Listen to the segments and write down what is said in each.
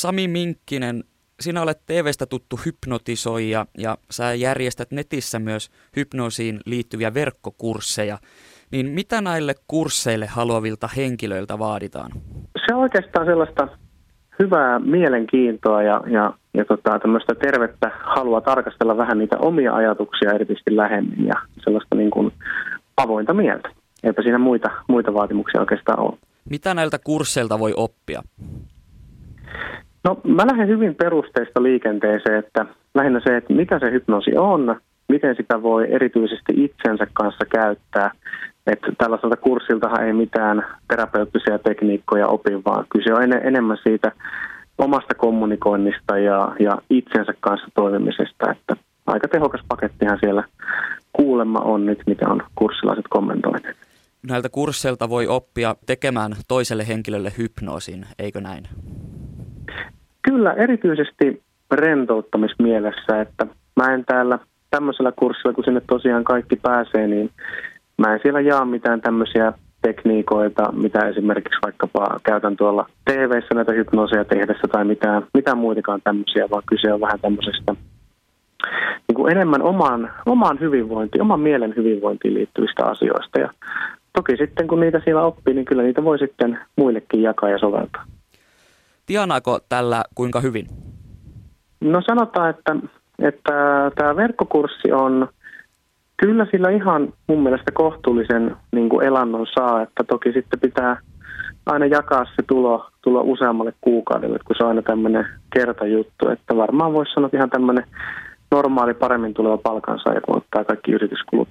Sami Minkkinen, sinä olet TVstä tuttu hypnotisoija ja sä järjestät netissä myös hypnoosiin liittyviä verkkokursseja. Niin mitä näille kursseille haluavilta henkilöiltä vaaditaan? Se on oikeastaan sellaista hyvää mielenkiintoa ja, ja, ja tota, tämmöistä tervettä halua tarkastella vähän niitä omia ajatuksia erityisesti lähemmin ja sellaista niin kuin avointa mieltä. Eipä siinä muita, muita vaatimuksia oikeastaan ole. Mitä näiltä kursseilta voi oppia? No mä lähden hyvin perusteista liikenteeseen, että lähinnä se, että mitä se hypnoosi on, miten sitä voi erityisesti itsensä kanssa käyttää. Että tällaiselta kurssiltahan ei mitään terapeuttisia tekniikkoja opi, vaan kyse on en- enemmän siitä omasta kommunikoinnista ja, ja itsensä kanssa toimimisesta. Että aika tehokas pakettihan siellä kuulemma on nyt, mitä on kurssilaiset kommentoineet. Näiltä kursseilta voi oppia tekemään toiselle henkilölle hypnoosin, eikö näin? Kyllä, erityisesti rentouttamismielessä, että mä en täällä tämmöisellä kurssilla, kun sinne tosiaan kaikki pääsee, niin mä en siellä jaa mitään tämmöisiä tekniikoita, mitä esimerkiksi vaikkapa käytän tuolla tv näitä hypnooseja tehdessä tai mitään, mitään muitakaan tämmöisiä, vaan kyse on vähän tämmöisestä niin kuin enemmän omaan, omaan hyvinvointiin, oman mielen hyvinvointiin liittyvistä asioista. Ja toki sitten kun niitä siellä oppii, niin kyllä niitä voi sitten muillekin jakaa ja soveltaa. Tienaako tällä kuinka hyvin? No sanotaan, että, että tämä verkkokurssi on kyllä sillä ihan mun mielestä kohtuullisen niin kuin elannon saa, että toki sitten pitää aina jakaa se tulo, tulo useammalle kuukaudelle, kun se on aina tämmöinen kertajuttu, että varmaan voisi sanoa ihan tämmöinen normaali paremmin tuleva palkansaaja, kun ottaa kaikki yrityskulut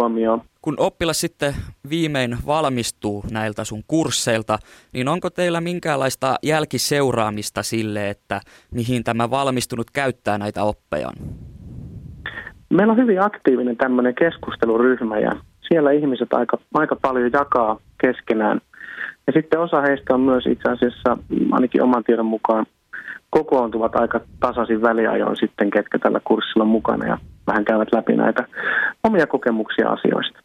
huomioon. Kun oppilas sitten viimein valmistuu näiltä sun kursseilta, niin onko teillä minkäänlaista jälkiseuraamista sille, että mihin tämä valmistunut käyttää näitä oppejaan? Meillä on hyvin aktiivinen tämmöinen keskusteluryhmä ja siellä ihmiset aika, aika paljon jakaa keskenään. Ja sitten osa heistä on myös itse asiassa, ainakin oman tiedon mukaan, kokoontuvat aika tasaisin väliajoin sitten, ketkä tällä kurssilla on mukana ja vähän käyvät läpi näitä omia kokemuksia asioista.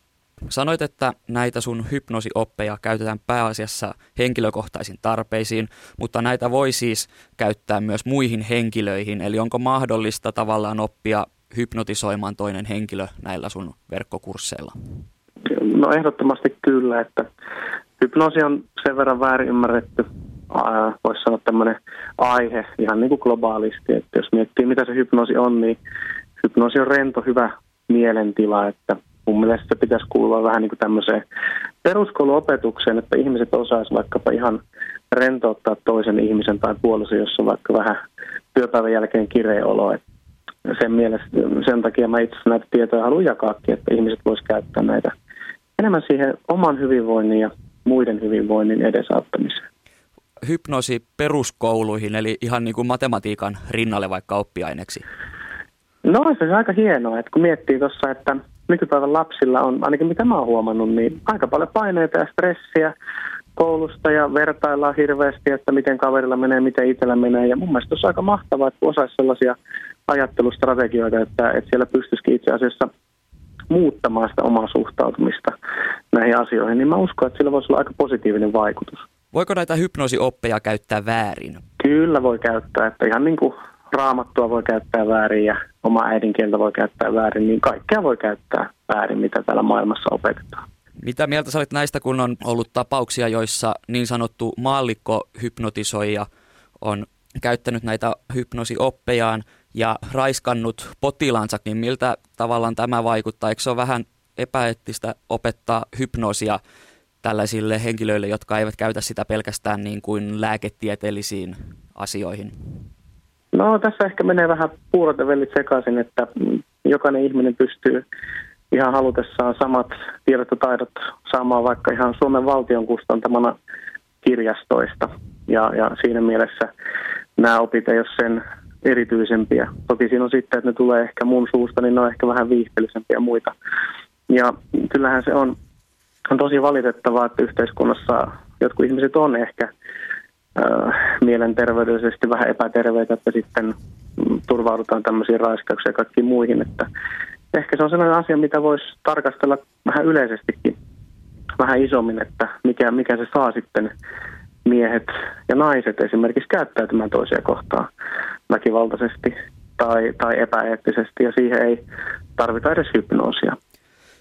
Sanoit, että näitä sun hypnoosioppeja käytetään pääasiassa henkilökohtaisiin tarpeisiin, mutta näitä voi siis käyttää myös muihin henkilöihin. Eli onko mahdollista tavallaan oppia hypnotisoimaan toinen henkilö näillä sun verkkokursseilla? No ehdottomasti kyllä, että hypnoosi on sen verran väärin ymmärretty, voisi sanoa tämmöinen aihe ihan niin kuin globaalisti, että jos miettii mitä se hypnoosi on, niin hypnoosi on rento, hyvä mielentila, että mun mielestä se pitäisi kuulua vähän niin kuin tämmöiseen peruskouluopetukseen, että ihmiset osaisivat vaikkapa ihan rentouttaa toisen ihmisen tai puolison, jossa on vaikka vähän työpäivän jälkeen kireä olo. sen, mielestä, sen takia mä itse näitä tietoja haluan jakaakin, että ihmiset voisivat käyttää näitä enemmän siihen oman hyvinvoinnin ja muiden hyvinvoinnin edesauttamiseen. Hypnoosi peruskouluihin, eli ihan niin kuin matematiikan rinnalle vaikka oppiaineksi? No se on aika hienoa, että kun miettii tuossa, että nykypäivän lapsilla on, ainakin mitä mä oon huomannut, niin aika paljon paineita ja stressiä koulusta ja vertaillaan hirveästi, että miten kaverilla menee, miten itsellä menee. Ja mun mielestä on aika mahtavaa, että osaisi sellaisia ajattelustrategioita, että, että siellä pystyisikin itse asiassa muuttamaan sitä omaa suhtautumista näihin asioihin, niin mä uskon, että sillä voisi olla aika positiivinen vaikutus. Voiko näitä hypnoosioppeja käyttää väärin? Kyllä voi käyttää, että ihan niin kuin raamattua voi käyttää väärin ja oma äidinkieltä voi käyttää väärin, niin kaikkea voi käyttää väärin, mitä täällä maailmassa opetetaan. Mitä mieltä sä olet näistä, kun on ollut tapauksia, joissa niin sanottu maallikko-hypnotisoija on käyttänyt näitä hypnosioppejaan ja raiskannut potilaansa, niin miltä tavallaan tämä vaikuttaa? Eikö se ole vähän epäeettistä opettaa hypnoosia tällaisille henkilöille, jotka eivät käytä sitä pelkästään niin kuin lääketieteellisiin asioihin? No tässä ehkä menee vähän puurot ja vellit sekaisin, että jokainen ihminen pystyy ihan halutessaan samat tiedot ja taidot saamaan vaikka ihan Suomen valtion kustantamana kirjastoista. Ja, ja siinä mielessä nämä opit ei ole sen erityisempiä. Toki siinä on sitten, että ne tulee ehkä mun suusta, niin ne on ehkä vähän viihteellisempiä muita. Ja kyllähän se on, on tosi valitettavaa, että yhteiskunnassa jotkut ihmiset on ehkä mielenterveydellisesti vähän epäterveitä, että sitten turvaudutaan tämmöisiin raiskauksiin ja kaikkiin muihin. Että ehkä se on sellainen asia, mitä voisi tarkastella vähän yleisestikin vähän isommin, että mikä, mikä se saa sitten miehet ja naiset esimerkiksi käyttäytymään toisia kohtaan väkivaltaisesti tai, tai epäeettisesti ja siihen ei tarvita edes hypnoosia.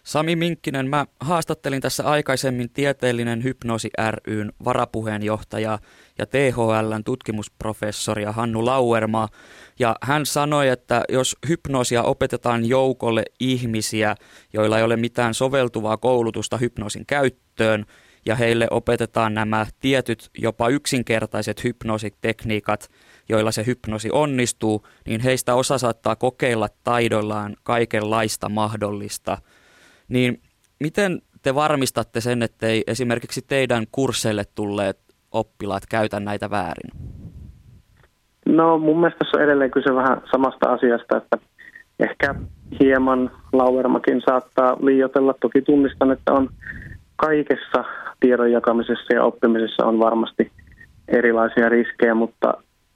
Sami Minkkinen, mä haastattelin tässä aikaisemmin tieteellinen hypnoosi ryn varapuheenjohtaja ja THLn tutkimusprofessoria Hannu Lauermaa. Ja hän sanoi, että jos hypnoosia opetetaan joukolle ihmisiä, joilla ei ole mitään soveltuvaa koulutusta hypnoosin käyttöön, ja heille opetetaan nämä tietyt jopa yksinkertaiset hypnoositekniikat, joilla se hypnosi onnistuu, niin heistä osa saattaa kokeilla taidoillaan kaikenlaista mahdollista. Niin miten te varmistatte sen, ettei esimerkiksi teidän kursseille tulleet oppilaat käytä näitä väärin? No mun mielestä tässä on edelleen kyse vähän samasta asiasta, että ehkä hieman Lauermakin saattaa liioitella. Toki tunnistan, että on kaikessa tiedon jakamisessa ja oppimisessa on varmasti erilaisia riskejä, mutta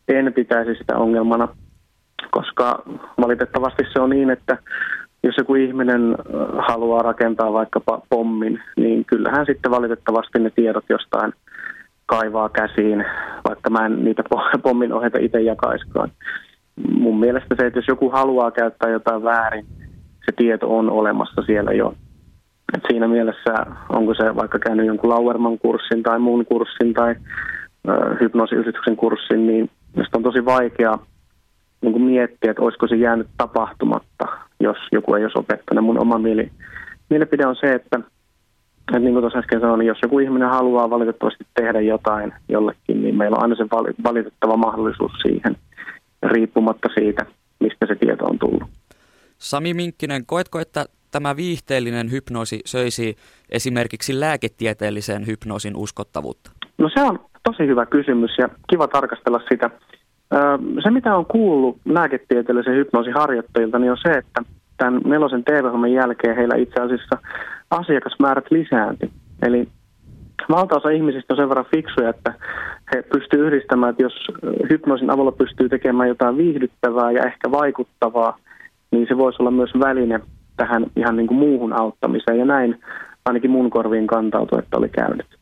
en pitäisi sitä ongelmana, koska valitettavasti se on niin, että jos joku ihminen haluaa rakentaa vaikkapa pommin, niin kyllähän sitten valitettavasti ne tiedot jostain kaivaa käsiin, vaikka mä en niitä pommin ohjeita itse jakaiskaan. Mun mielestä se, että jos joku haluaa käyttää jotain väärin, se tieto on olemassa siellä jo. Et siinä mielessä, onko se vaikka käynyt jonkun Lauerman kurssin tai muun kurssin tai hypnoosiyhdistyksen kurssin, niin Minusta on tosi vaikea niin kuin miettiä, että olisiko se jäänyt tapahtumatta, jos joku ei olisi opettanut. Mun oma mieli, mielipide on se, että, että niin kuin tuossa äsken sanoin, niin jos joku ihminen haluaa valitettavasti tehdä jotain jollekin, niin meillä on aina se valitettava mahdollisuus siihen, riippumatta siitä, mistä se tieto on tullut. Sami Minkkinen, koetko, että tämä viihteellinen hypnoosi söisi esimerkiksi lääketieteellisen hypnoosin uskottavuutta? No se on tosi hyvä kysymys ja kiva tarkastella sitä. Se, mitä on kuullut lääketieteellisen hypnoosiharjoittajilta, niin on se, että tämän nelosen tv jälkeen heillä itse asiassa asiakasmäärät lisääntyi. Eli valtaosa ihmisistä on sen verran fiksuja, että he pystyvät yhdistämään, että jos hypnoosin avulla pystyy tekemään jotain viihdyttävää ja ehkä vaikuttavaa, niin se voisi olla myös väline tähän ihan niin kuin muuhun auttamiseen. Ja näin ainakin mun korviin kantautui, että oli käynyt.